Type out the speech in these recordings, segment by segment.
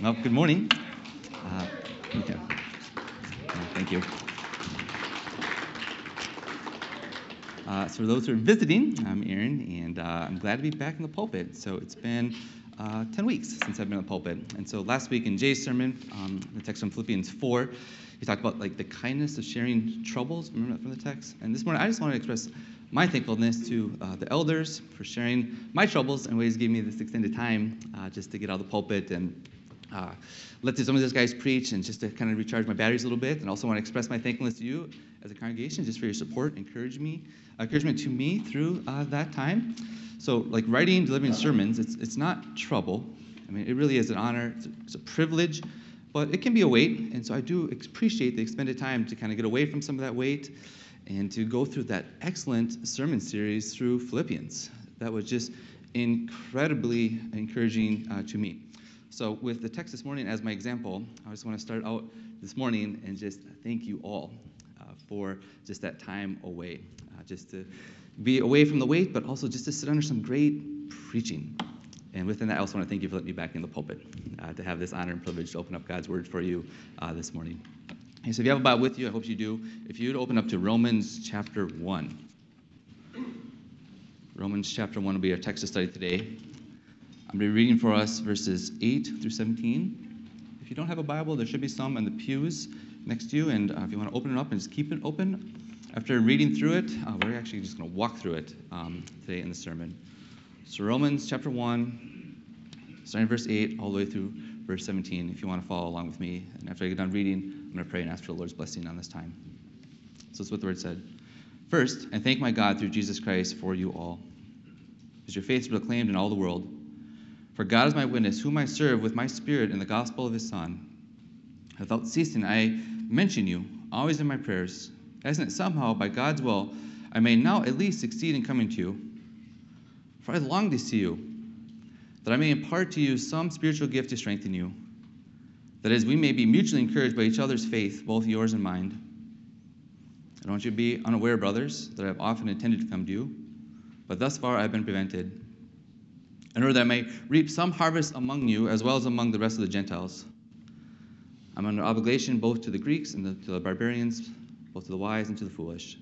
Well, good morning. Uh, okay. Uh, thank you. Uh, so, for those who are visiting, I'm Aaron, and uh, I'm glad to be back in the pulpit. So, it's been uh, 10 weeks since I've been in the pulpit. And so, last week in Jay's sermon, um, the text from Philippians 4, he talked about like the kindness of sharing troubles. Remember that from the text? And this morning, I just want to express my thankfulness to uh, the elders for sharing my troubles and ways gave me this extended time uh, just to get out of the pulpit and uh, let some of those guys preach and just to kind of recharge my batteries a little bit. And also want to express my thankfulness to you as a congregation just for your support, encourage me, encouragement to me through uh, that time. So, like writing, delivering sermons, it's, it's not trouble. I mean, it really is an honor, it's a, it's a privilege, but it can be a weight. And so I do appreciate the expended time to kind of get away from some of that weight and to go through that excellent sermon series through Philippians. That was just incredibly encouraging uh, to me. So, with the text this morning as my example, I just want to start out this morning and just thank you all uh, for just that time away, uh, just to be away from the weight, but also just to sit under some great preaching. And within that, I also want to thank you for letting me back in the pulpit uh, to have this honor and privilege to open up God's word for you uh, this morning. Okay, so if you have a Bible with you, I hope you do. If you'd open up to Romans chapter 1. Romans chapter 1 will be our text of study today. I'm going to be reading for us verses 8 through 17. If you don't have a Bible, there should be some in the pews next to you. And uh, if you want to open it up and just keep it open, after reading through it, uh, we're actually just going to walk through it um, today in the sermon. So, Romans chapter 1, starting verse 8, all the way through verse 17, if you want to follow along with me. And after I get done reading, I'm going to pray and ask for the Lord's blessing on this time. So that's what the word said. First, I thank my God through Jesus Christ for you all, because your faith is proclaimed in all the world. For God is my witness, whom I serve with my spirit in the gospel of his Son. Without ceasing, I mention you, always in my prayers, as that somehow, by God's will, I may now at least succeed in coming to you. For I long to see you that I may impart to you some spiritual gift to strengthen you, that as we may be mutually encouraged by each other's faith, both yours and mine. I don't want you to be unaware, brothers, that I have often intended to come to you, but thus far I have been prevented, in order that I may reap some harvest among you as well as among the rest of the Gentiles. I'm under obligation both to the Greeks and the, to the barbarians, both to the wise and to the foolish.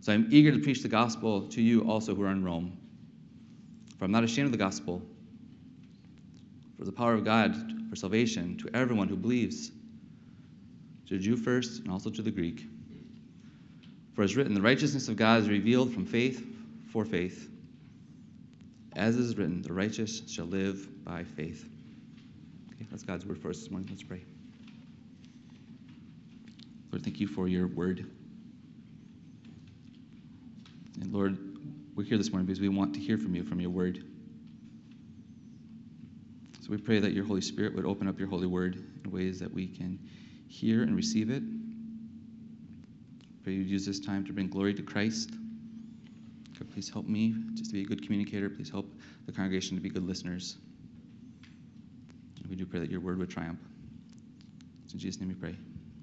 So I'm eager to preach the gospel to you also who are in Rome. For I'm not ashamed of the gospel for the power of God for salvation to everyone who believes, to the Jew first and also to the Greek. For as written, the righteousness of God is revealed from faith for faith. As is written, the righteous shall live by faith. Okay, that's God's word for us this morning. Let's pray. Lord, thank you for your word. And Lord, we're here this morning because we want to hear from you, from your word. So we pray that your Holy Spirit would open up your holy word in ways that we can hear and receive it. Pray you'd use this time to bring glory to Christ. God, please help me just to be a good communicator. Please help the congregation to be good listeners. We do pray that your word would triumph. It's in Jesus' name we pray.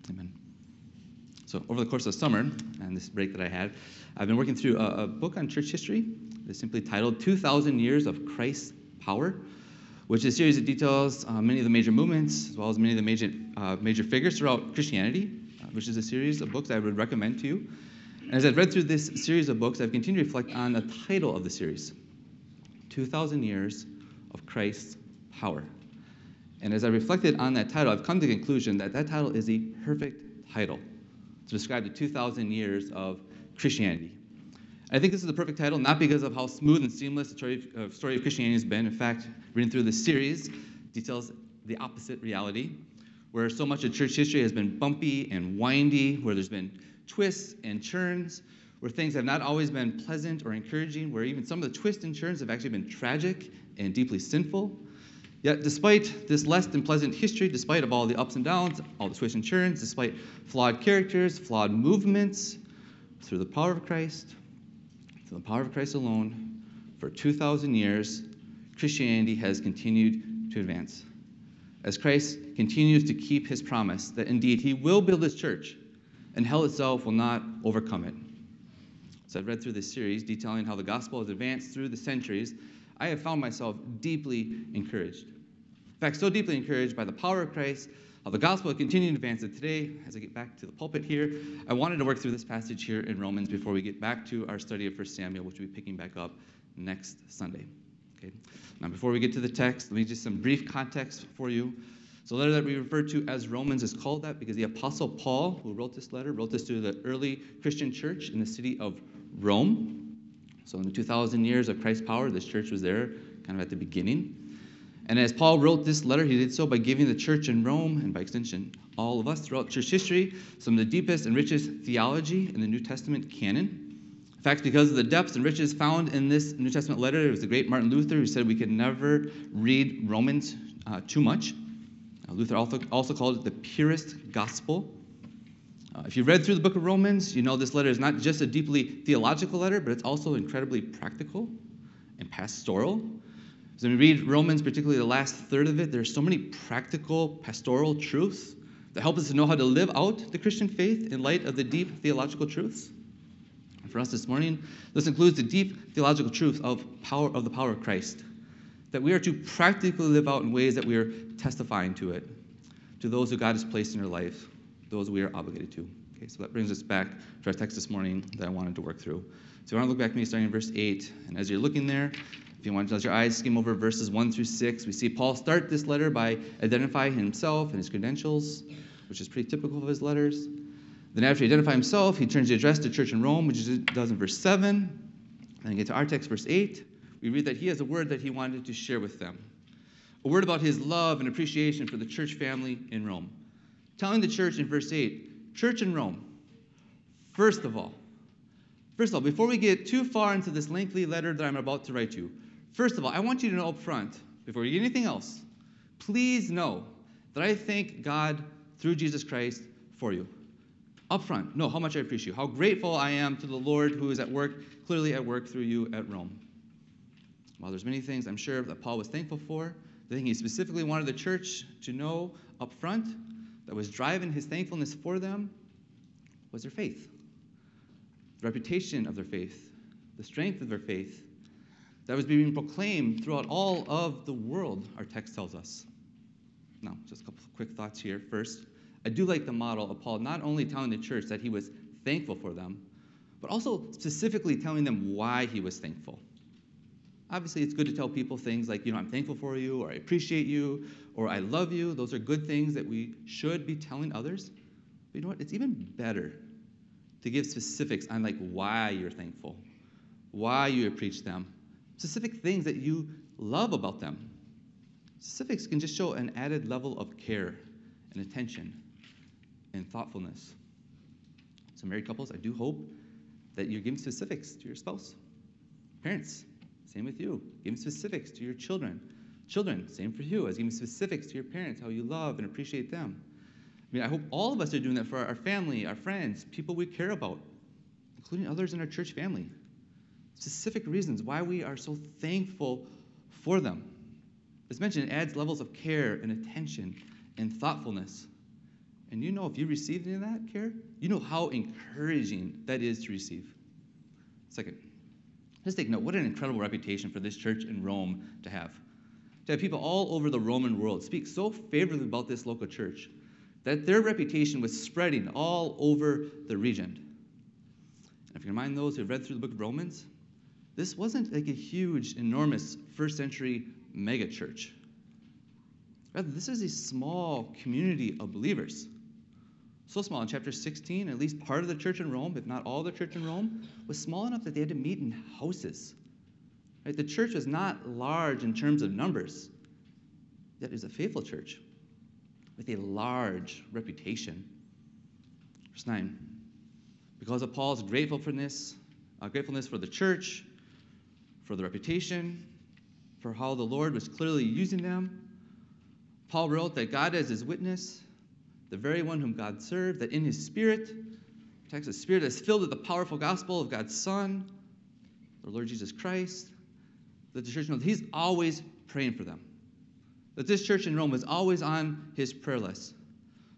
Amen. So, over the course of the summer and this break that I had, I've been working through a, a book on church history that's simply titled 2,000 Years of Christ's Power which is a series that details uh, many of the major movements as well as many of the major, uh, major figures throughout Christianity, uh, which is a series of books I would recommend to you. And as I've read through this series of books, I've continued to reflect on the title of the series 2,000 Years of Christ's Power. And as I reflected on that title, I've come to the conclusion that that title is the perfect title to describe the 2,000 years of Christianity. I think this is the perfect title, not because of how smooth and seamless the story of, uh, story of Christianity has been. In fact, reading through this series details the opposite reality, where so much of church history has been bumpy and windy, where there's been twists and churns, where things have not always been pleasant or encouraging, where even some of the twists and churns have actually been tragic and deeply sinful. Yet, despite this less than pleasant history, despite of all the ups and downs, all the twists and turns, despite flawed characters, flawed movements, through the power of Christ, through the power of Christ alone, for 2,000 years, Christianity has continued to advance. As Christ continues to keep his promise that indeed he will build his church and hell itself will not overcome it. So I've read through this series detailing how the gospel has advanced through the centuries. I have found myself deeply encouraged. In fact, so deeply encouraged by the power of Christ, how the gospel continuing to advance it today. As I get back to the pulpit here, I wanted to work through this passage here in Romans before we get back to our study of 1 Samuel, which we'll be picking back up next Sunday. Okay. Now, before we get to the text, let me just some brief context for you. So, the letter that we refer to as Romans is called that because the Apostle Paul, who wrote this letter, wrote this to the early Christian church in the city of Rome. So, in the 2,000 years of Christ's power, this church was there kind of at the beginning. And as Paul wrote this letter, he did so by giving the church in Rome, and by extension, all of us throughout church history, some of the deepest and richest theology in the New Testament canon. In fact, because of the depths and riches found in this New Testament letter, it was the great Martin Luther who said we could never read Romans uh, too much. Uh, Luther also, also called it the purest gospel. Uh, if you read through the book of Romans, you know this letter is not just a deeply theological letter, but it's also incredibly practical and pastoral. When we read Romans, particularly the last third of it, there are so many practical pastoral truths that help us to know how to live out the Christian faith in light of the deep theological truths. And for us this morning, this includes the deep theological truth of power of the power of Christ, that we are to practically live out in ways that we are testifying to it, to those who God has placed in our life, those we are obligated to. Okay, so that brings us back to our text this morning that I wanted to work through. So I want to look back at me starting in verse 8. And as you're looking there, if you want to let your eyes skim over verses 1 through 6, we see Paul start this letter by identifying himself and his credentials, which is pretty typical of his letters. Then, after he identifies himself, he turns the address to church in Rome, which he does in verse 7. Then, we get to our text, verse 8. We read that he has a word that he wanted to share with them a word about his love and appreciation for the church family in Rome. Telling the church in verse 8, Church in Rome, first of all, first of all, before we get too far into this lengthy letter that I'm about to write you, First of all, I want you to know up front, before you get anything else, please know that I thank God through Jesus Christ for you. Up front, know how much I appreciate you, how grateful I am to the Lord who is at work, clearly at work through you at Rome. While there's many things I'm sure that Paul was thankful for, the thing he specifically wanted the church to know up front that was driving his thankfulness for them was their faith, the reputation of their faith, the strength of their faith, that was being proclaimed throughout all of the world, our text tells us. Now, just a couple quick thoughts here. First, I do like the model of Paul not only telling the church that he was thankful for them, but also specifically telling them why he was thankful. Obviously, it's good to tell people things like, you know, I'm thankful for you, or I appreciate you, or I love you. Those are good things that we should be telling others. But you know what? It's even better to give specifics on like why you're thankful, why you appreciate them, specific things that you love about them. Specifics can just show an added level of care and attention and thoughtfulness. So, married couples, I do hope that you're giving specifics to your spouse. Parents, same with you. Giving specifics to your children. Children, same for you, as giving specifics to your parents, how you love and appreciate them. I mean, I hope all of us are doing that for our family, our friends, people we care about, including others in our church family specific reasons why we are so thankful for them. As mentioned, it adds levels of care and attention and thoughtfulness. And you know, if you received any of that care, you know how encouraging that is to receive. Second, just take note what an incredible reputation for this church in Rome to have. To have people all over the Roman world speak so favorably about this local church that their reputation was spreading all over the region. And if you remind those who have read through the book of Romans, this wasn't like a huge, enormous first century megachurch. Rather, this is a small community of believers. So small. In chapter 16, at least part of the church in Rome, if not all the church in Rome, was small enough that they had to meet in houses. Right? The church was not large in terms of numbers, yet it was a faithful church with a large reputation. Verse 9. Because of Paul's gratefulness, uh, gratefulness for the church, for the reputation, for how the Lord was clearly using them. Paul wrote that God is his witness, the very one whom God served, that in his spirit, a spirit that's filled with the powerful gospel of God's Son, the Lord Jesus Christ, that the church knows he's always praying for them. That this church in Rome was always on his prayer list.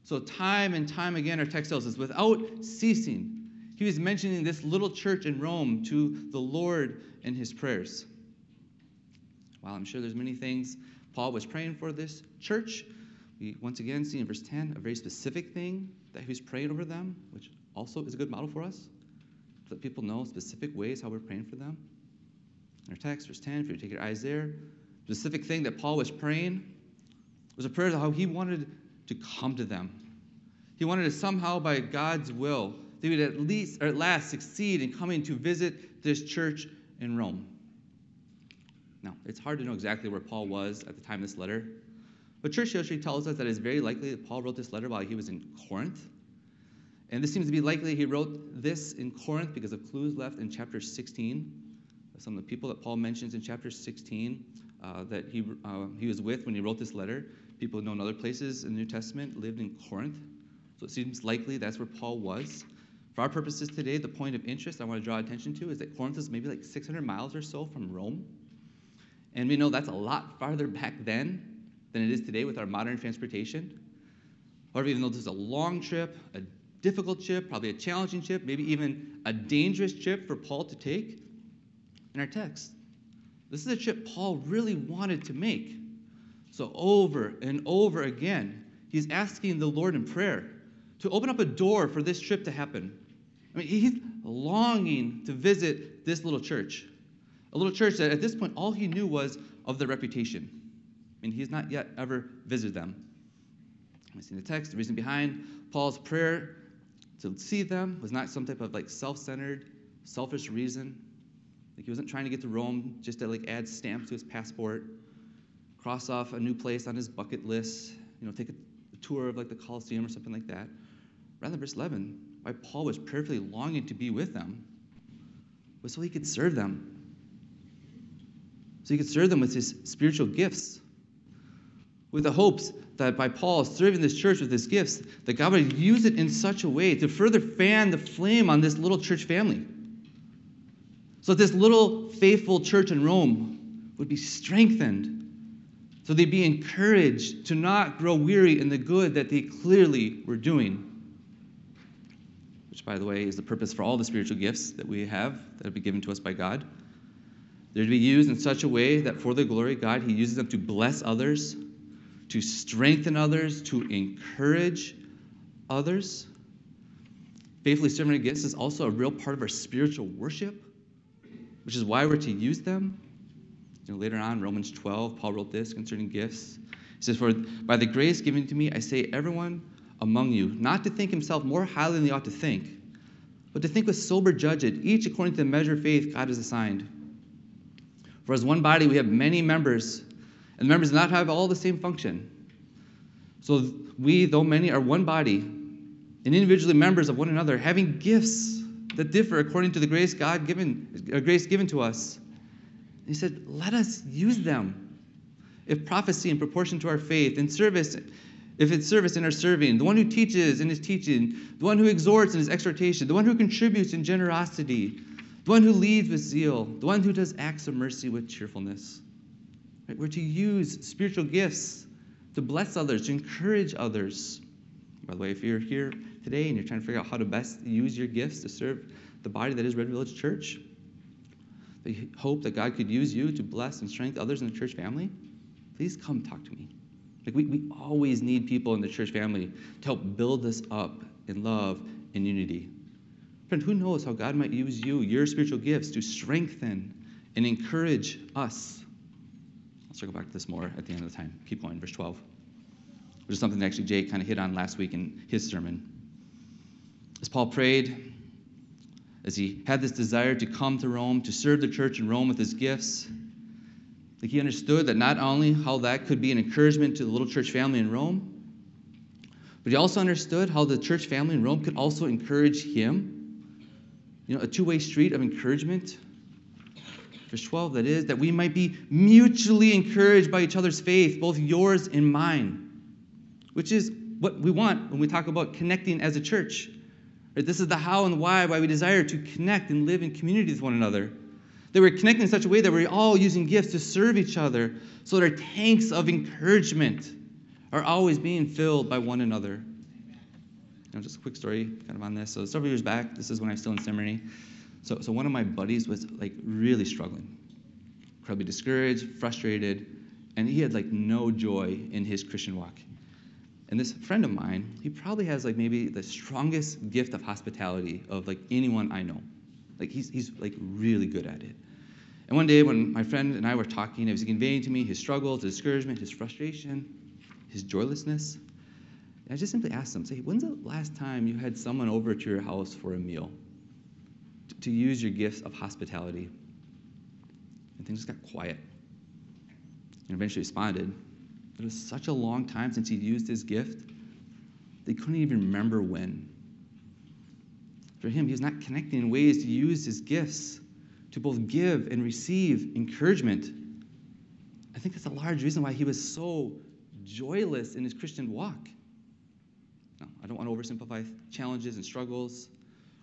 So, time and time again, our text tells us, without ceasing, he was mentioning this little church in Rome to the Lord in his prayers. While I'm sure there's many things Paul was praying for this church. We once again see in verse 10 a very specific thing that he's praying over them, which also is a good model for us. To let people know specific ways how we're praying for them. In our text, verse 10, if you take your eyes there, specific thing that Paul was praying was a prayer of how he wanted to come to them. He wanted to somehow, by God's will, they would at least or at last succeed in coming to visit this church in Rome. Now, it's hard to know exactly where Paul was at the time of this letter, but church history tells us that it's very likely that Paul wrote this letter while he was in Corinth. And this seems to be likely he wrote this in Corinth because of clues left in chapter 16. Some of the people that Paul mentions in chapter 16 uh, that he, uh, he was with when he wrote this letter, people known other places in the New Testament, lived in Corinth. So it seems likely that's where Paul was. For our purposes today, the point of interest I want to draw attention to is that Corinth is maybe like 600 miles or so from Rome. And we know that's a lot farther back then than it is today with our modern transportation. However, even though this is a long trip, a difficult trip, probably a challenging trip, maybe even a dangerous trip for Paul to take, in our text, this is a trip Paul really wanted to make. So, over and over again, he's asking the Lord in prayer to open up a door for this trip to happen. I mean, he's longing to visit this little church. A little church that at this point all he knew was of the reputation. I mean, he's not yet ever visited them. We see the text, the reason behind Paul's prayer to see them was not some type of like self-centered, selfish reason. Like he wasn't trying to get to Rome just to like add stamps to his passport, cross off a new place on his bucket list, you know, take a, a tour of like the Colosseum or something like that. Rather, verse 11, why Paul was prayerfully longing to be with them was so he could serve them. So he could serve them with his spiritual gifts. With the hopes that by Paul serving this church with his gifts, that God would use it in such a way to further fan the flame on this little church family. So that this little faithful church in Rome would be strengthened. So they'd be encouraged to not grow weary in the good that they clearly were doing which, by the way, is the purpose for all the spiritual gifts that we have that have been given to us by God. They're to be used in such a way that for the glory of God, He uses them to bless others, to strengthen others, to encourage others. Faithfully serving our gifts is also a real part of our spiritual worship, which is why we're to use them. You know, later on, Romans 12, Paul wrote this concerning gifts. He says, For by the grace given to me, I say, everyone among you, not to think himself more highly than he ought to think, but to think with sober judgment, each according to the measure of faith God has assigned. For as one body we have many members, and the members do not have all the same function. So we, though many, are one body, and individually members of one another, having gifts that differ according to the grace God given, uh, grace given to us. And he said, let us use them. If prophecy in proportion to our faith, in service if it's service in our serving, the one who teaches in his teaching, the one who exhorts in his exhortation, the one who contributes in generosity, the one who leads with zeal, the one who does acts of mercy with cheerfulness. We're to use spiritual gifts to bless others, to encourage others. By the way, if you're here today and you're trying to figure out how to best use your gifts to serve the body that is Red Village Church, the hope that God could use you to bless and strengthen others in the church family, please come talk to me. Like we, we always need people in the church family to help build us up in love and unity. Friend, who knows how God might use you, your spiritual gifts, to strengthen and encourage us? I'll circle back to this more at the end of the time. Keep going, verse 12. Which is something that actually Jake kind of hit on last week in his sermon. As Paul prayed, as he had this desire to come to Rome, to serve the church in Rome with his gifts, like he understood that not only how that could be an encouragement to the little church family in Rome, but he also understood how the church family in Rome could also encourage him. You know, a two way street of encouragement. Verse 12, that is, that we might be mutually encouraged by each other's faith, both yours and mine, which is what we want when we talk about connecting as a church. Right? This is the how and why, why we desire to connect and live in community with one another. That we're connecting in such a way that we're all using gifts to serve each other so that our tanks of encouragement are always being filled by one another. You know, just a quick story kind of on this. So several years back, this is when I was still in seminary. So, so one of my buddies was like really struggling, incredibly discouraged, frustrated, and he had like no joy in his Christian walk. And this friend of mine, he probably has like maybe the strongest gift of hospitality of like anyone I know. Like he's, he's like really good at it. And one day when my friend and I were talking, he was conveying to me his struggles, his discouragement, his frustration, his joylessness. And I just simply asked him, say, when's the last time you had someone over to your house for a meal? To, use your gifts of hospitality. And things got quiet. And eventually responded, it was such a long time since he used his gift, they couldn't even remember when. For him, he was not connecting in ways to use his gifts to both give and receive encouragement. I think that's a large reason why he was so joyless in his Christian walk. Now, I don't want to oversimplify challenges and struggles,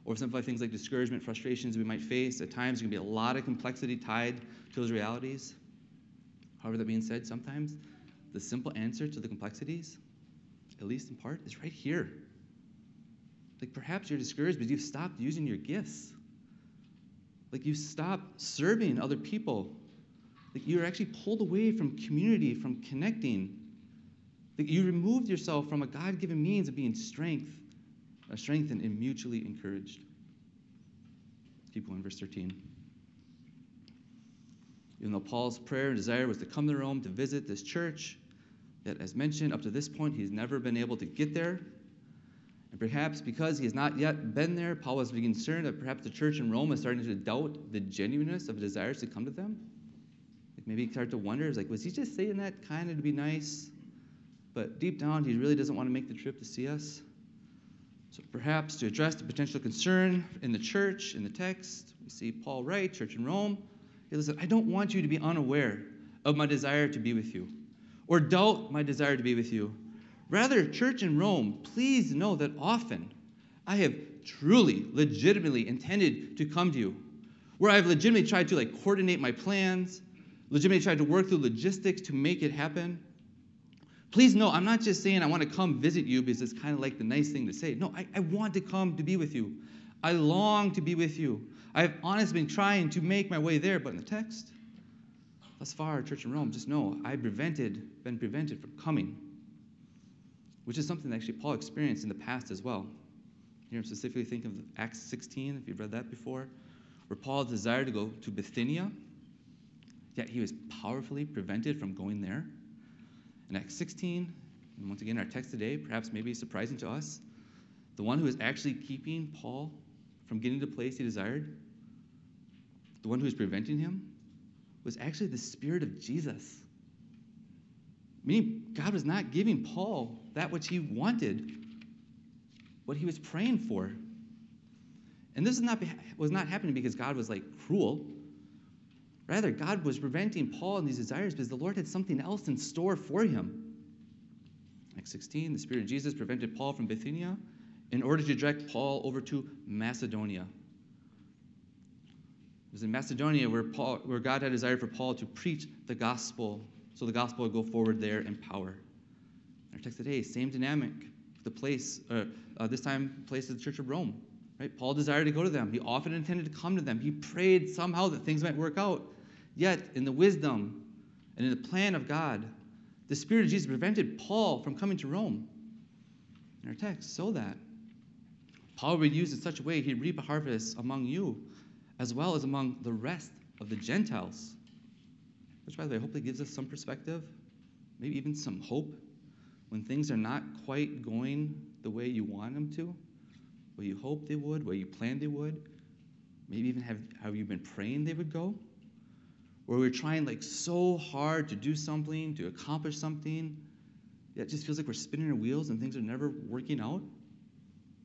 or simplify things like discouragement, frustrations we might face. At times, there can be a lot of complexity tied to those realities. However, that being said, sometimes the simple answer to the complexities, at least in part, is right here. Like perhaps you're discouraged because you've stopped using your gifts. Like you stopped serving other people. Like you're actually pulled away from community, from connecting. Like you removed yourself from a God given means of being strength, uh, strengthened and mutually encouraged. Keep going, verse 13. Even though Paul's prayer and desire was to come to Rome to visit this church, yet as mentioned, up to this point, he's never been able to get there. And perhaps because he has not yet been there, Paul was concerned that perhaps the church in Rome is starting to doubt the genuineness of desires to come to them. Like maybe he started to wonder, like, was he just saying that kind of to be nice? But deep down, he really doesn't want to make the trip to see us. So perhaps to address the potential concern in the church, in the text, we see Paul write, Church in Rome, he listen, I don't want you to be unaware of my desire to be with you, or doubt my desire to be with you. Rather, church in Rome, please know that often I have truly, legitimately intended to come to you, where I've legitimately tried to like coordinate my plans, legitimately tried to work through logistics to make it happen. Please know, I'm not just saying I want to come visit you because it's kind of like the nice thing to say. No, I, I want to come to be with you. I long to be with you. I've honestly been trying to make my way there, but in the text, thus far, Church in Rome, just know I've prevented, been prevented from coming, which is something that actually Paul experienced in the past as well. Here I'm specifically thinking of Acts 16, if you've read that before, where Paul desired to go to Bithynia, yet he was powerfully prevented from going there. In Acts 16, and once again, our text today, perhaps maybe surprising to us, the one who is actually keeping Paul from getting to the place he desired, the one who was preventing him, was actually the Spirit of Jesus. Meaning, God was not giving Paul that which he wanted, what he was praying for. And this is not, was not happening because God was like cruel. Rather, God was preventing Paul and these desires because the Lord had something else in store for him. Acts 16, the Spirit of Jesus prevented Paul from Bithynia in order to direct Paul over to Macedonia. It was in Macedonia where, Paul, where God had desired for Paul to preach the gospel, so the gospel would go forward there in power. Our text today, same dynamic. The place, uh, uh, this time, place of the Church of Rome. Right? Paul desired to go to them. He often intended to come to them. He prayed somehow that things might work out. Yet, in the wisdom and in the plan of God, the Spirit of Jesus prevented Paul from coming to Rome. In our text, so that Paul would use in such a way he'd reap a harvest among you, as well as among the rest of the Gentiles. Which, by the way, hopefully gives us some perspective, maybe even some hope when things are not quite going the way you want them to, where you hope they would, where you planned they would, maybe even have how you've been praying they would go where we're trying like so hard to do something, to accomplish something, it just feels like we're spinning our wheels and things are never working out.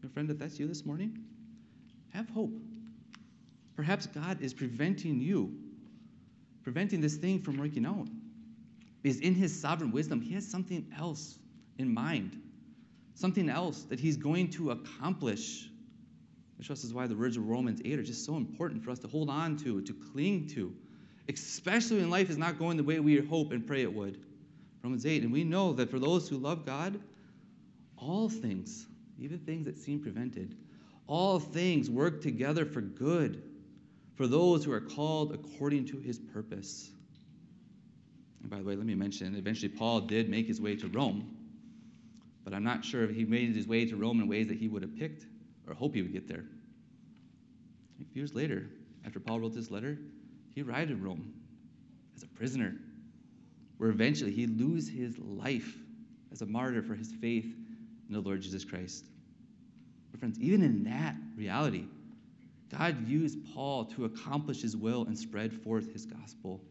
My friend, if that's you this morning, have hope. Perhaps God is preventing you, preventing this thing from working out. Because in His sovereign wisdom, He has something else in mind, something else that He's going to accomplish. Which is why the words of Romans 8 are just so important for us to hold on to, to cling to especially when life is not going the way we hope and pray it would. Romans 8. And we know that for those who love God, all things, even things that seem prevented, all things work together for good for those who are called according to his purpose. And by the way, let me mention, eventually Paul did make his way to Rome, but I'm not sure if he made his way to Rome in ways that he would have picked or hoped he would get there. Years later, after Paul wrote this letter, he arrived in Rome as a prisoner, where eventually he'd lose his life as a martyr for his faith in the Lord Jesus Christ. But friends, even in that reality, God used Paul to accomplish his will and spread forth his gospel.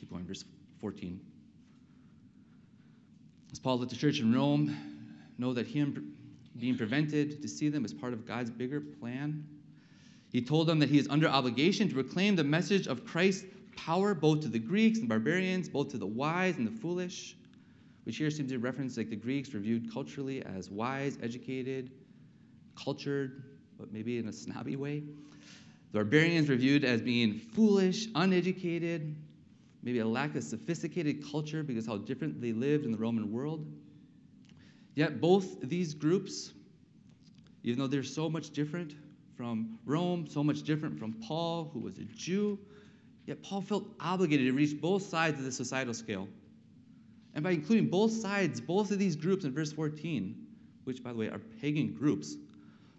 Keep going, verse 14. As Paul let the church in Rome know that him being prevented to see them as part of God's bigger plan, he told them that he is under obligation to proclaim the message of Christ's power both to the Greeks and barbarians, both to the wise and the foolish, which here seems to reference like the Greeks were viewed culturally as wise, educated, cultured, but maybe in a snobby way. The barbarians were viewed as being foolish, uneducated, maybe a lack of sophisticated culture because how different they lived in the Roman world. Yet both these groups, even though they're so much different from Rome, so much different from Paul, who was a Jew, yet Paul felt obligated to reach both sides of the societal scale. And by including both sides, both of these groups in verse 14, which, by the way, are pagan groups,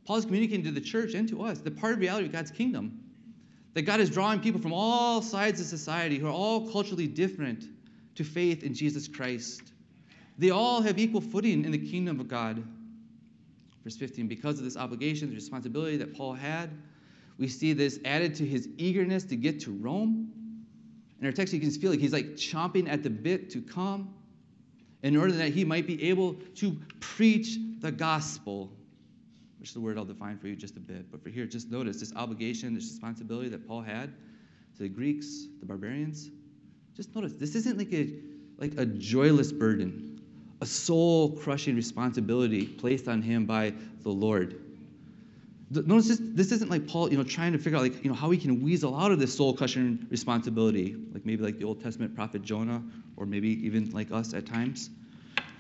Paul is communicating to the church and to us the part of reality of God's kingdom. That God is drawing people from all sides of society who are all culturally different to faith in Jesus Christ. They all have equal footing in the kingdom of God. Verse 15, because of this obligation, the responsibility that Paul had, we see this added to his eagerness to get to Rome. In our text, you can feel like he's like chomping at the bit to come in order that he might be able to preach the gospel, which is the word I'll define for you just a bit. But for here, just notice this obligation, this responsibility that Paul had to the Greeks, the barbarians. Just notice this isn't like a like a joyless burden, a soul-crushing responsibility placed on him by the Lord. Notice this, this isn't like Paul, you know, trying to figure out like, you know, how he can weasel out of this soul-crushing responsibility, like maybe like the Old Testament prophet Jonah, or maybe even like us at times.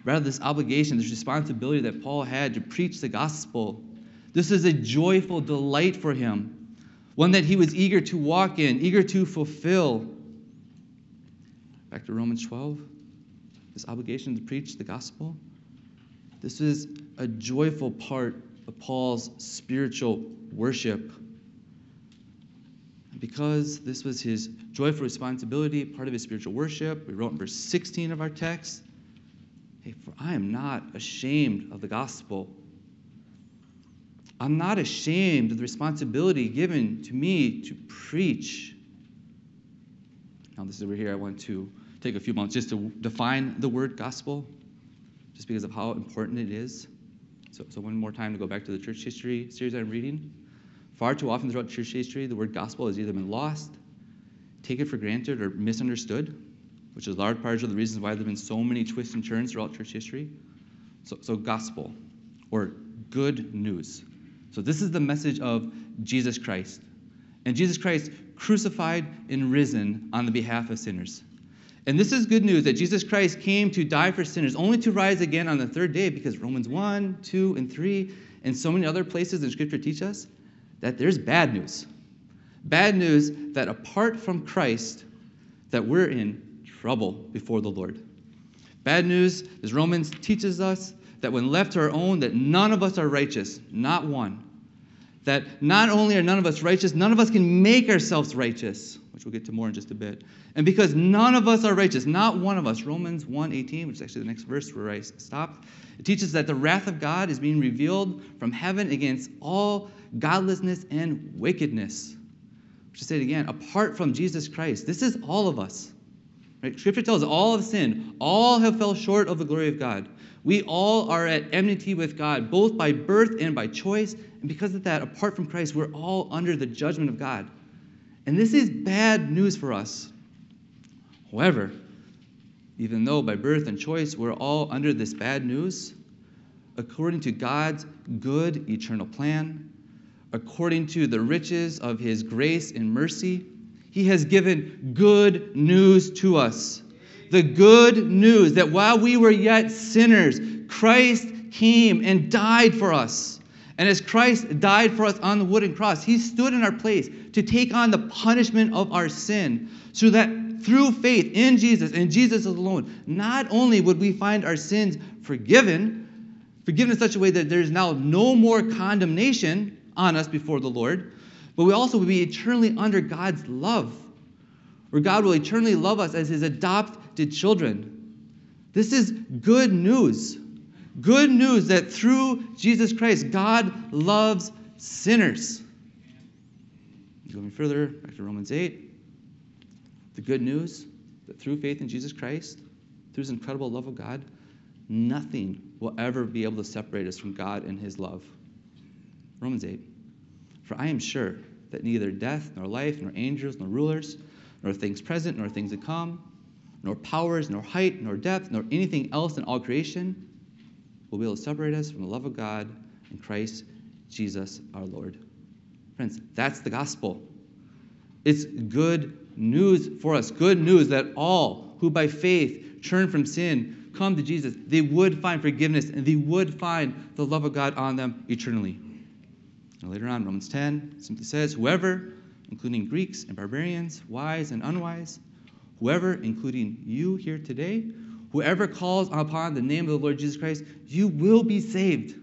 Rather, this obligation, this responsibility that Paul had to preach the gospel. This is a joyful delight for him, one that he was eager to walk in, eager to fulfill. Back to Romans 12, this obligation to preach the gospel. This is a joyful part of Paul's spiritual worship. Because this was his joyful responsibility, part of his spiritual worship, we wrote in verse 16 of our text Hey, for I am not ashamed of the gospel. I'm not ashamed of the responsibility given to me to preach. Now, this is over here. I want to take a few moments just to define the word gospel, just because of how important it is. So, so one more time to go back to the church history series I'm reading. Far too often throughout church history, the word gospel has either been lost, taken for granted, or misunderstood, which is large part of the reasons why there have been so many twists and turns throughout church history. So, so gospel, or good news. So this is the message of Jesus Christ. And Jesus Christ crucified and risen on the behalf of sinners. And this is good news that Jesus Christ came to die for sinners, only to rise again on the third day, because Romans 1, 2, and 3, and so many other places in Scripture teach us that there's bad news. Bad news that apart from Christ, that we're in trouble before the Lord. Bad news, as Romans teaches us, that when left to our own, that none of us are righteous, not one. That not only are none of us righteous, none of us can make ourselves righteous which we'll get to more in just a bit. And because none of us are righteous, not one of us, Romans 1:18, which is actually the next verse where I stopped, it teaches that the wrath of God is being revealed from heaven against all godlessness and wickedness. To say it again, apart from Jesus Christ, this is all of us. Right? Scripture tells us all have sinned, all have fell short of the glory of God. We all are at enmity with God, both by birth and by choice. And because of that, apart from Christ, we're all under the judgment of God. And this is bad news for us. However, even though by birth and choice we're all under this bad news, according to God's good eternal plan, according to the riches of his grace and mercy, he has given good news to us. The good news that while we were yet sinners, Christ came and died for us. And as Christ died for us on the wooden cross, he stood in our place to take on the punishment of our sin so that through faith in Jesus and Jesus alone, not only would we find our sins forgiven, forgiven in such a way that there's now no more condemnation on us before the Lord, but we also will be eternally under God's love, where God will eternally love us as his adopted children. This is good news. Good news that through Jesus Christ, God loves sinners. Going further, back to Romans 8. The good news that through faith in Jesus Christ, through his incredible love of God, nothing will ever be able to separate us from God and his love. Romans 8. For I am sure that neither death, nor life, nor angels, nor rulers, nor things present, nor things to come, nor powers, nor height, nor depth, nor anything else in all creation will be able to separate us from the love of God in Christ Jesus our Lord. Friends, that's the gospel. It's good news for us. Good news that all who by faith turn from sin, come to Jesus, they would find forgiveness and they would find the love of God on them eternally. And later on, Romans 10 simply says, Whoever, including Greeks and barbarians, wise and unwise, whoever, including you here today, whoever calls upon the name of the Lord Jesus Christ, you will be saved.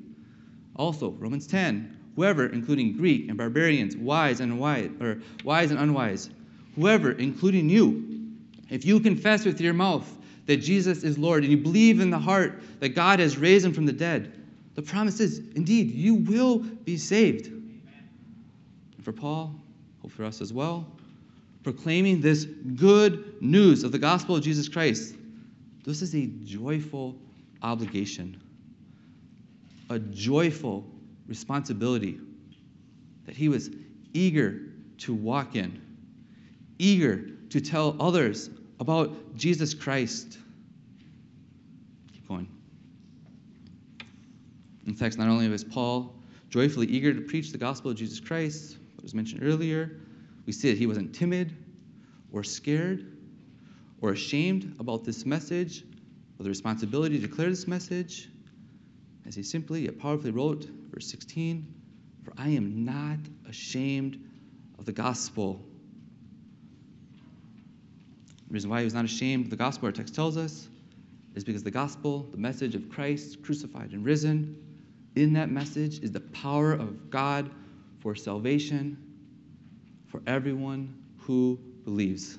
Also, Romans 10, whoever, including Greek and barbarians, wise and wise, or wise and unwise, whoever, including you, if you confess with your mouth that Jesus is Lord and you believe in the heart that God has raised him from the dead, the promise is, indeed, you will be saved. And for Paul, hope for us as well, proclaiming this good news of the gospel of Jesus Christ, this is a joyful obligation, a joyful responsibility that he was eager to walk in, eager to tell others about Jesus Christ. Keep going. In fact, not only was Paul joyfully eager to preach the gospel of Jesus Christ, was mentioned earlier, we see that he wasn't timid or scared or ashamed about this message or the responsibility to declare this message, as he simply yet powerfully wrote, verse 16, For I am not ashamed of the gospel. The reason why he was not ashamed of the gospel, our text tells us, is because the gospel, the message of Christ crucified and risen, in that message is the power of God for salvation for everyone who believes.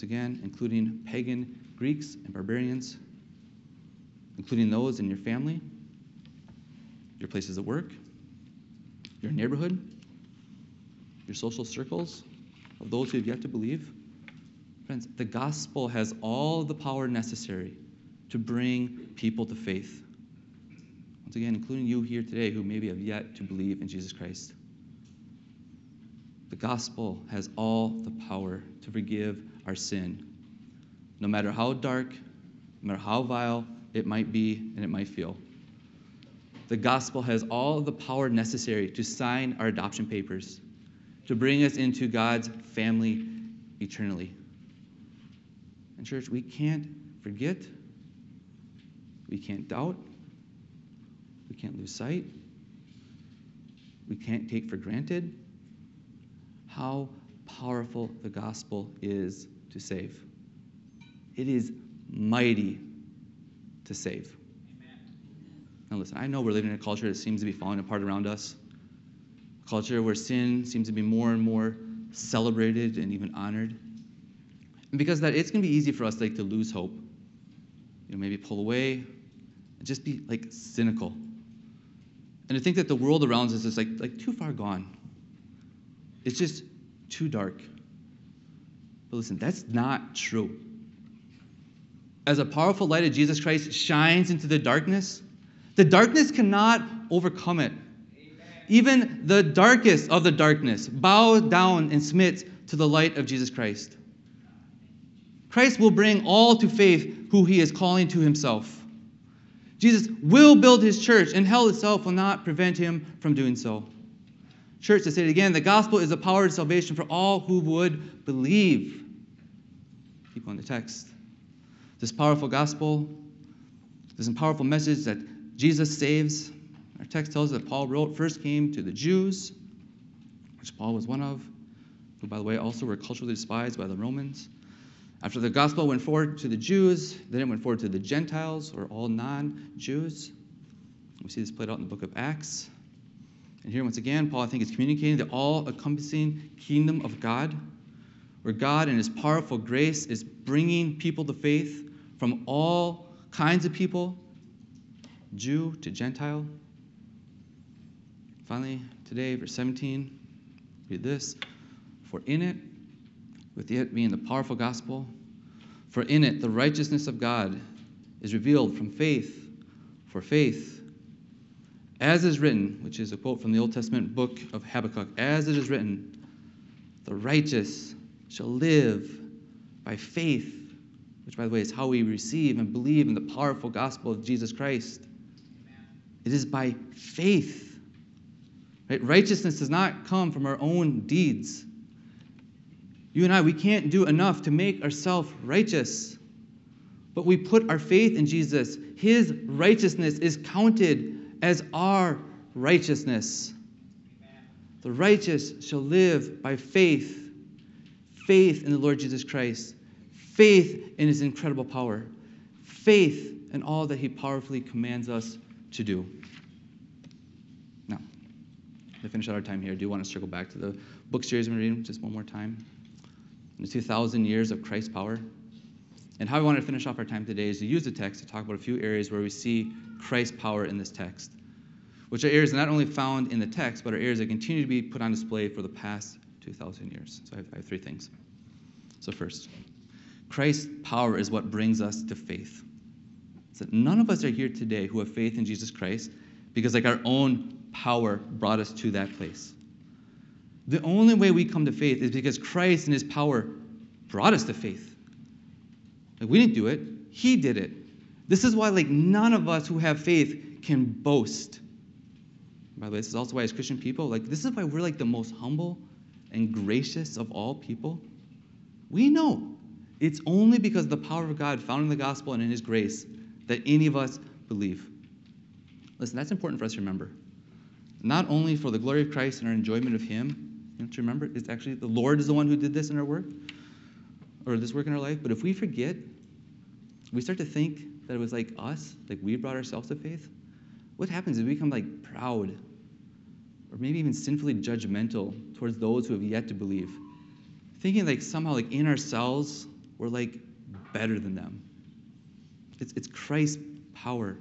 Once again, including pagan Greeks and barbarians, including those in your family, your places of work, your neighborhood, your social circles of those who have yet to believe. Friends, the gospel has all the power necessary to bring people to faith. Once again, including you here today who maybe have yet to believe in Jesus Christ. The gospel has all the power to forgive our sin, no matter how dark, no matter how vile it might be and it might feel. The gospel has all the power necessary to sign our adoption papers, to bring us into God's family eternally. And, church, we can't forget, we can't doubt, we can't lose sight, we can't take for granted how powerful the gospel is to save. It is mighty to save. Now, listen, I know we're living in a culture that seems to be falling apart around us, a culture where sin seems to be more and more celebrated and even honored. And because that, it's going to be easy for us like to lose hope. You know, maybe pull away and just be like cynical. And to think that the world around us is like, like too far gone. It's just too dark. But listen, that's not true. As a powerful light of Jesus Christ shines into the darkness, the darkness cannot overcome it. Amen. Even the darkest of the darkness bows down and submits to the light of Jesus Christ. Christ will bring all to faith who he is calling to himself. Jesus will build his church, and hell itself will not prevent him from doing so. Church, to say it again, the gospel is a power of salvation for all who would believe. Keep on the text. This powerful gospel, this powerful message that Jesus saves, our text tells us that Paul wrote first came to the Jews, which Paul was one of, who, by the way, also were culturally despised by the Romans. After the gospel went forward to the Jews, then it went forward to the Gentiles, or all non Jews. We see this played out in the book of Acts. And here, once again, Paul, I think, is communicating the all encompassing kingdom of God, where God, in his powerful grace, is bringing people to faith from all kinds of people, Jew to Gentile. Finally, today, verse 17, read this For in it, with it being the powerful gospel, for in it the righteousness of God is revealed from faith for faith. As is written, which is a quote from the Old Testament book of Habakkuk, as it is written, the righteous shall live by faith, which, by the way, is how we receive and believe in the powerful gospel of Jesus Christ. It is by faith. Right? Righteousness does not come from our own deeds. You and I, we can't do enough to make ourselves righteous. But we put our faith in Jesus. His righteousness is counted as our righteousness. The righteous shall live by faith faith in the Lord Jesus Christ, faith in his incredible power, faith in all that he powerfully commands us to do. Now, to finish out our time here, I do want to circle back to the book series we're reading just one more time. The 2,000 years of Christ's power. And how I want to finish off our time today is to use the text to talk about a few areas where we see Christ's power in this text, which are areas not only found in the text, but are areas that continue to be put on display for the past 2,000 years. So I have, I have three things. So, first, Christ's power is what brings us to faith. So none of us are here today who have faith in Jesus Christ because, like, our own power brought us to that place. The only way we come to faith is because Christ and his power brought us to faith. Like we didn't do it, he did it. This is why like none of us who have faith can boast. By the way, this is also why as Christian people, like this is why we're like the most humble and gracious of all people. We know it's only because of the power of God found in the gospel and in his grace that any of us believe. Listen, that's important for us to remember. Not only for the glory of Christ and our enjoyment of him, you know, to remember it's actually the Lord is the one who did this in our work, or this work in our life. But if we forget, we start to think that it was like us, like we brought ourselves to faith. What happens is we become like proud, or maybe even sinfully judgmental towards those who have yet to believe, thinking like somehow like in ourselves we're like better than them. It's, it's Christ's power,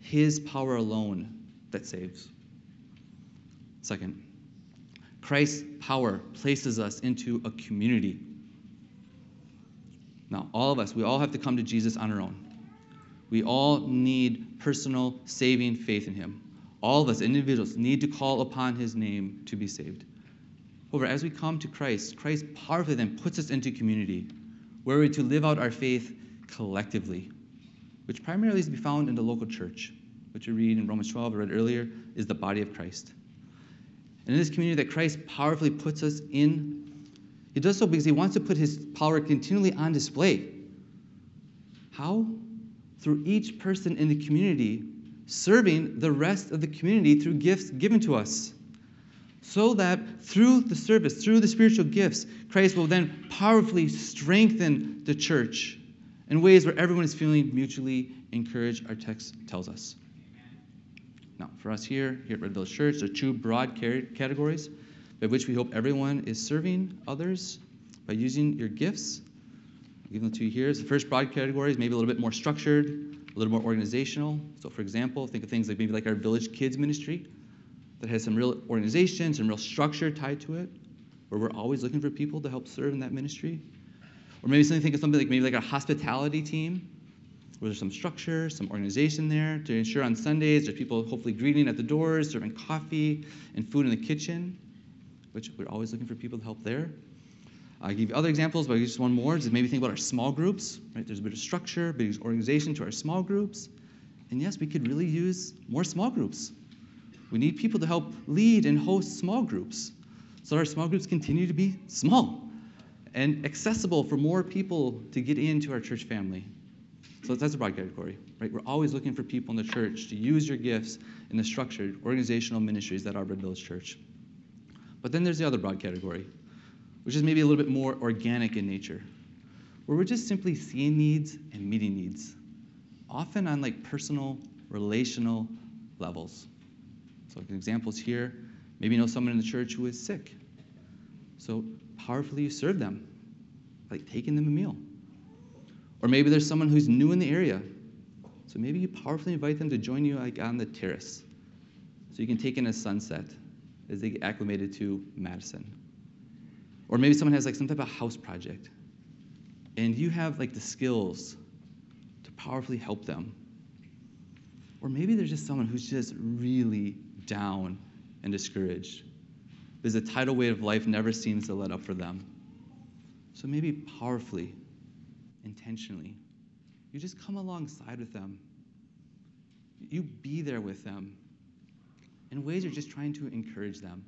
His power alone that saves. Second, Christ's power places us into a community. Now, all of us, we all have to come to Jesus on our own. We all need personal saving faith in Him. All of us, individuals, need to call upon His name to be saved. However, as we come to Christ, Christ powerfully then puts us into community where we're to live out our faith collectively, which primarily is to be found in the local church, which we read in Romans 12, I read earlier, is the body of Christ. And in this community that Christ powerfully puts us in he does so because he wants to put his power continually on display. How? Through each person in the community serving the rest of the community through gifts given to us. So that through the service, through the spiritual gifts, Christ will then powerfully strengthen the church in ways where everyone is feeling mutually encouraged, our text tells us. Now, for us here, here at Red Village Church, there are two broad categories by which we hope everyone is serving others by using your gifts. I'll give them to you here. So the first broad category is maybe a little bit more structured, a little more organizational. So, for example, think of things like maybe like our Village Kids Ministry that has some real organization, some real structure tied to it, where we're always looking for people to help serve in that ministry. Or maybe something think of something like maybe like a hospitality team, where there's some structure, some organization there to ensure on Sundays there's people hopefully greeting at the doors, serving coffee and food in the kitchen which we're always looking for people to help there. I'll give you other examples, but I just one more. Just maybe think about our small groups, right? There's a bit of structure, a bit of organization to our small groups. And yes, we could really use more small groups. We need people to help lead and host small groups so our small groups continue to be small and accessible for more people to get into our church family. So that's a broad category, right? We're always looking for people in the church to use your gifts in the structured organizational ministries that are Red Village Church. But then there's the other broad category, which is maybe a little bit more organic in nature, where we're just simply seeing needs and meeting needs, often on like personal, relational levels. So, an examples here maybe you know someone in the church who is sick. So, powerfully you serve them, like taking them a meal. Or maybe there's someone who's new in the area. So, maybe you powerfully invite them to join you like on the terrace so you can take in a sunset as they get acclimated to Madison. Or maybe someone has like some type of house project and you have like the skills to powerfully help them. Or maybe there's just someone who's just really down and discouraged because the tidal wave of life never seems to let up for them. So maybe powerfully, intentionally, you just come alongside with them. You be there with them in ways you're just trying to encourage them.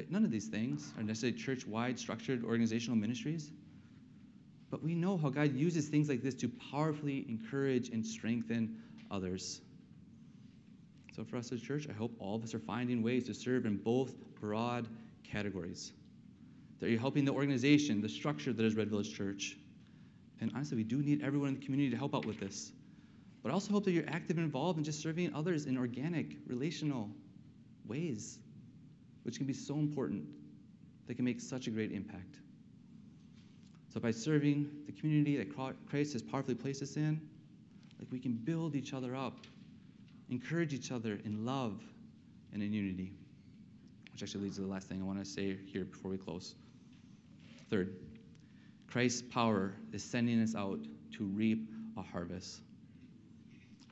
Right? None of these things are necessarily church wide structured organizational ministries. But we know how God uses things like this to powerfully encourage and strengthen others. So, for us as a church, I hope all of us are finding ways to serve in both broad categories. That you're helping the organization, the structure that is Red Village Church. And honestly, we do need everyone in the community to help out with this. But I also hope that you're active and involved in just serving others in organic, relational ways, which can be so important. that can make such a great impact. So by serving the community that Christ has powerfully placed us in, like we can build each other up, encourage each other in love and in unity. Which actually leads to the last thing I want to say here before we close. Third, Christ's power is sending us out to reap a harvest.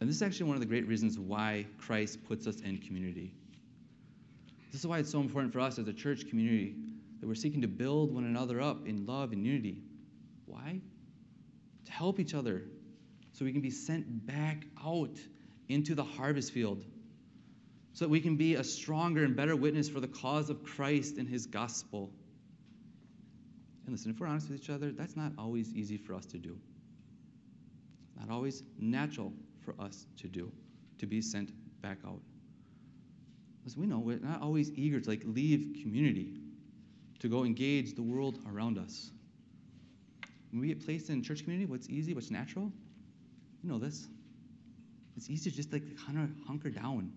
And this is actually one of the great reasons why Christ puts us in community. This is why it's so important for us as a church community that we're seeking to build one another up in love and unity. Why? To help each other so we can be sent back out into the harvest field so that we can be a stronger and better witness for the cause of Christ and his gospel. And listen, if we're honest with each other, that's not always easy for us to do. Not always natural for us to do, to be sent back out. As we know, we're not always eager to like leave community to go engage the world around us. When we get placed in church community, what's easy, what's natural? You know this. It's easy to just like kind of hunker down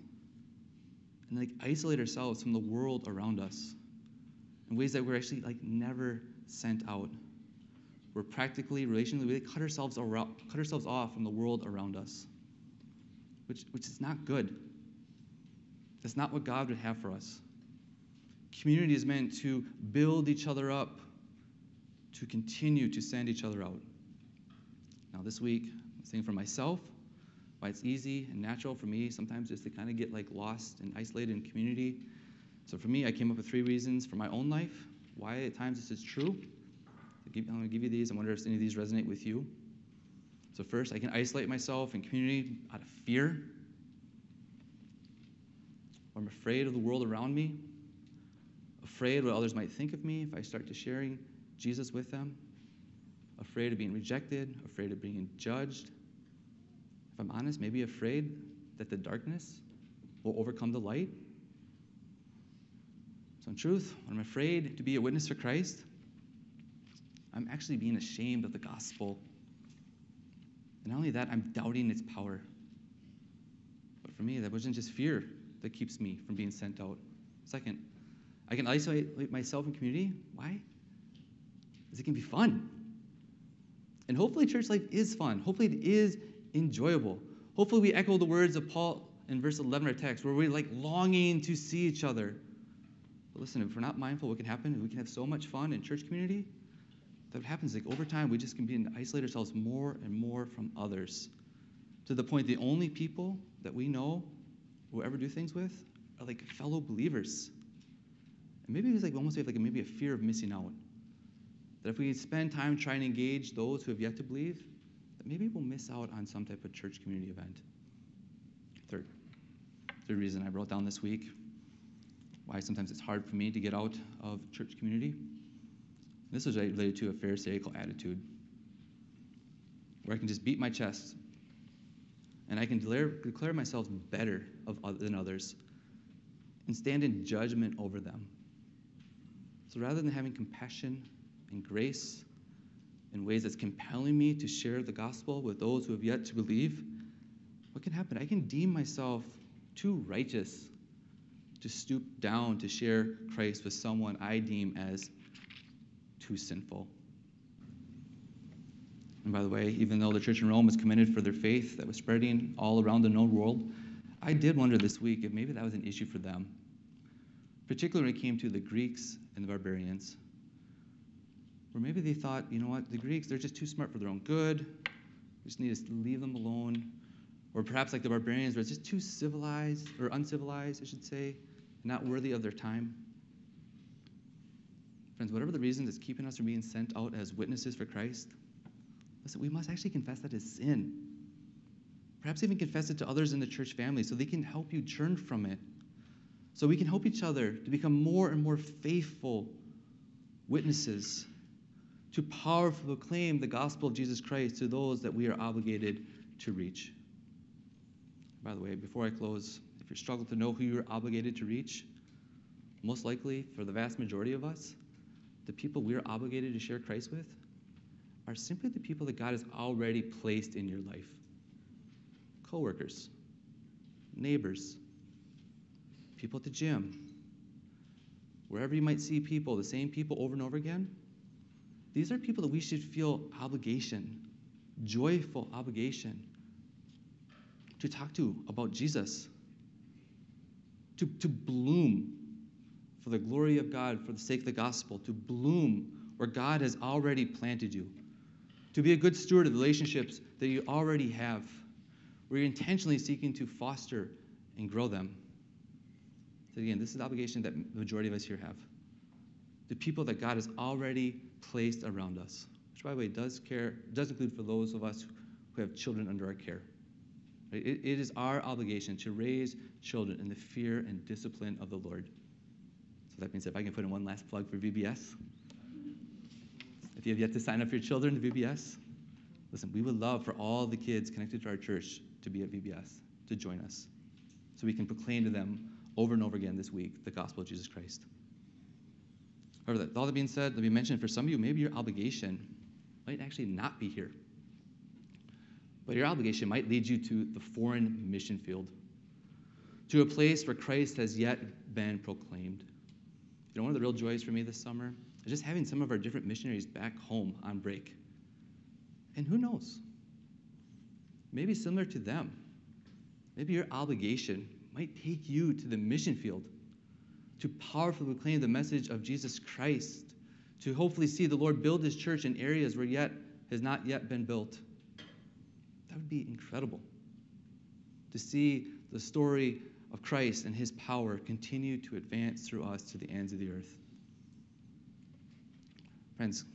and like isolate ourselves from the world around us in ways that we're actually like never sent out. We're practically, relationally, we cut ourselves around, cut ourselves off from the world around us, which, which is not good. That's not what God would have for us. Community is meant to build each other up, to continue to send each other out. Now, this week, I'm saying for myself, why it's easy and natural for me sometimes just to kind of get like lost and isolated in community. So for me, I came up with three reasons for my own life why at times this is true. I'm going to give you these. I wonder if any of these resonate with you. So first, I can isolate myself in community out of fear. I'm afraid of the world around me, afraid what others might think of me if I start to sharing Jesus with them, afraid of being rejected, afraid of being judged. If I'm honest, maybe afraid that the darkness will overcome the light. So, in truth, when I'm afraid to be a witness for Christ, I'm actually being ashamed of the gospel. And not only that, I'm doubting its power. But for me, that wasn't just fear that keeps me from being sent out. Second, I can isolate myself in community. Why? Because it can be fun. And hopefully, church life is fun. Hopefully, it is enjoyable. Hopefully, we echo the words of Paul in verse 11 of our text, where we're like longing to see each other. But listen, if we're not mindful, what can happen? We can have so much fun in church community that what happens like over time, we just can begin to isolate ourselves more and more from others to the point the only people that we know who ever do things with are like fellow believers. And maybe it's like almost like maybe a fear of missing out. That if we spend time trying to engage those who have yet to believe, that maybe we'll miss out on some type of church community event. Third, third reason I wrote down this week why sometimes it's hard for me to get out of church community. This is related to a Pharisaical attitude, where I can just beat my chest and I can declare, declare myself better of, uh, than others and stand in judgment over them. So rather than having compassion and grace in ways that's compelling me to share the gospel with those who have yet to believe, what can happen? I can deem myself too righteous to stoop down to share Christ with someone I deem as too sinful. And by the way, even though the church in Rome was commended for their faith that was spreading all around the known world, I did wonder this week if maybe that was an issue for them, particularly when it came to the Greeks and the barbarians. Or maybe they thought, you know what, the Greeks, they're just too smart for their own good. We just need to leave them alone. Or perhaps like the barbarians, where it's just too civilized, or uncivilized, I should say, not worthy of their time. Friends, whatever the reason that's keeping us from being sent out as witnesses for Christ, listen, we must actually confess that as sin. Perhaps even confess it to others in the church family so they can help you turn from it. So we can help each other to become more and more faithful witnesses to powerfully proclaim the gospel of Jesus Christ to those that we are obligated to reach. By the way, before I close, if you struggle to know who you're obligated to reach, most likely for the vast majority of us, the people we are obligated to share Christ with are simply the people that God has already placed in your life. Coworkers, neighbors, people at the gym, wherever you might see people, the same people over and over again. These are people that we should feel obligation, joyful obligation to talk to about Jesus, to, to bloom for the glory of God, for the sake of the gospel, to bloom where God has already planted you, to be a good steward of the relationships that you already have, where you're intentionally seeking to foster and grow them. So, again, this is the obligation that the majority of us here have. The people that God has already placed around us, which, by the way, does care does include for those of us who have children under our care. It, it is our obligation to raise children in the fear and discipline of the Lord. So that means if I can put in one last plug for VBS, if you have yet to sign up for your children to VBS, listen, we would love for all the kids connected to our church to be at VBS, to join us, so we can proclaim to them over and over again this week the gospel of Jesus Christ. However, all that being said, let me mention for some of you, maybe your obligation might actually not be here. But your obligation might lead you to the foreign mission field, to a place where Christ has yet been proclaimed. You know, one of the real joys for me this summer just having some of our different missionaries back home on break. And who knows? Maybe similar to them, maybe your obligation might take you to the mission field to powerfully proclaim the message of Jesus Christ, to hopefully see the Lord build his church in areas where yet has not yet been built. That would be incredible to see the story of Christ and his power continue to advance through us to the ends of the earth. Friends,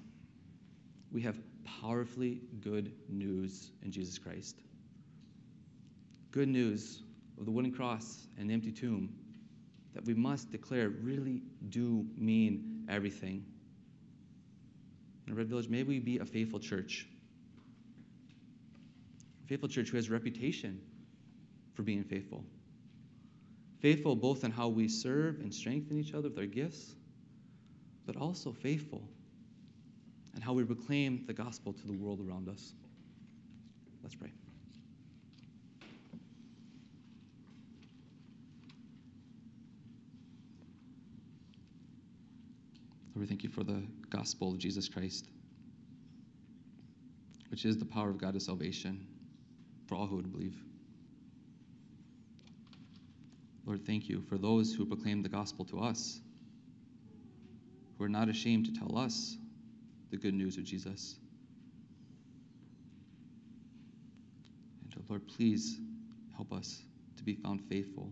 we have powerfully good news in Jesus Christ. Good news of the wooden cross and the empty tomb that we must declare really do mean everything. In Red Village, may we be a faithful church. A faithful church who has a reputation for being faithful. Faithful both in how we serve and strengthen each other with our gifts, but also faithful in how we proclaim the gospel to the world around us. Let's pray. Lord, we thank you for the gospel of Jesus Christ, which is the power of God to salvation for all who would believe. Lord, thank you for those who proclaim the gospel to us, who are not ashamed to tell us the good news of Jesus. And uh, Lord, please help us to be found faithful.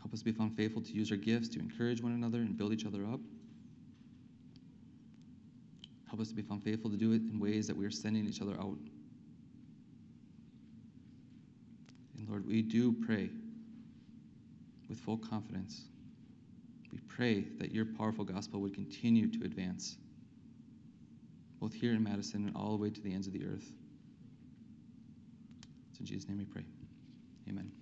Help us be found faithful to use our gifts to encourage one another and build each other up. Help us to be found faithful to do it in ways that we are sending each other out. And Lord, we do pray with full confidence. We pray that your powerful gospel would continue to advance, both here in Madison and all the way to the ends of the earth. It's in Jesus' name we pray. Amen.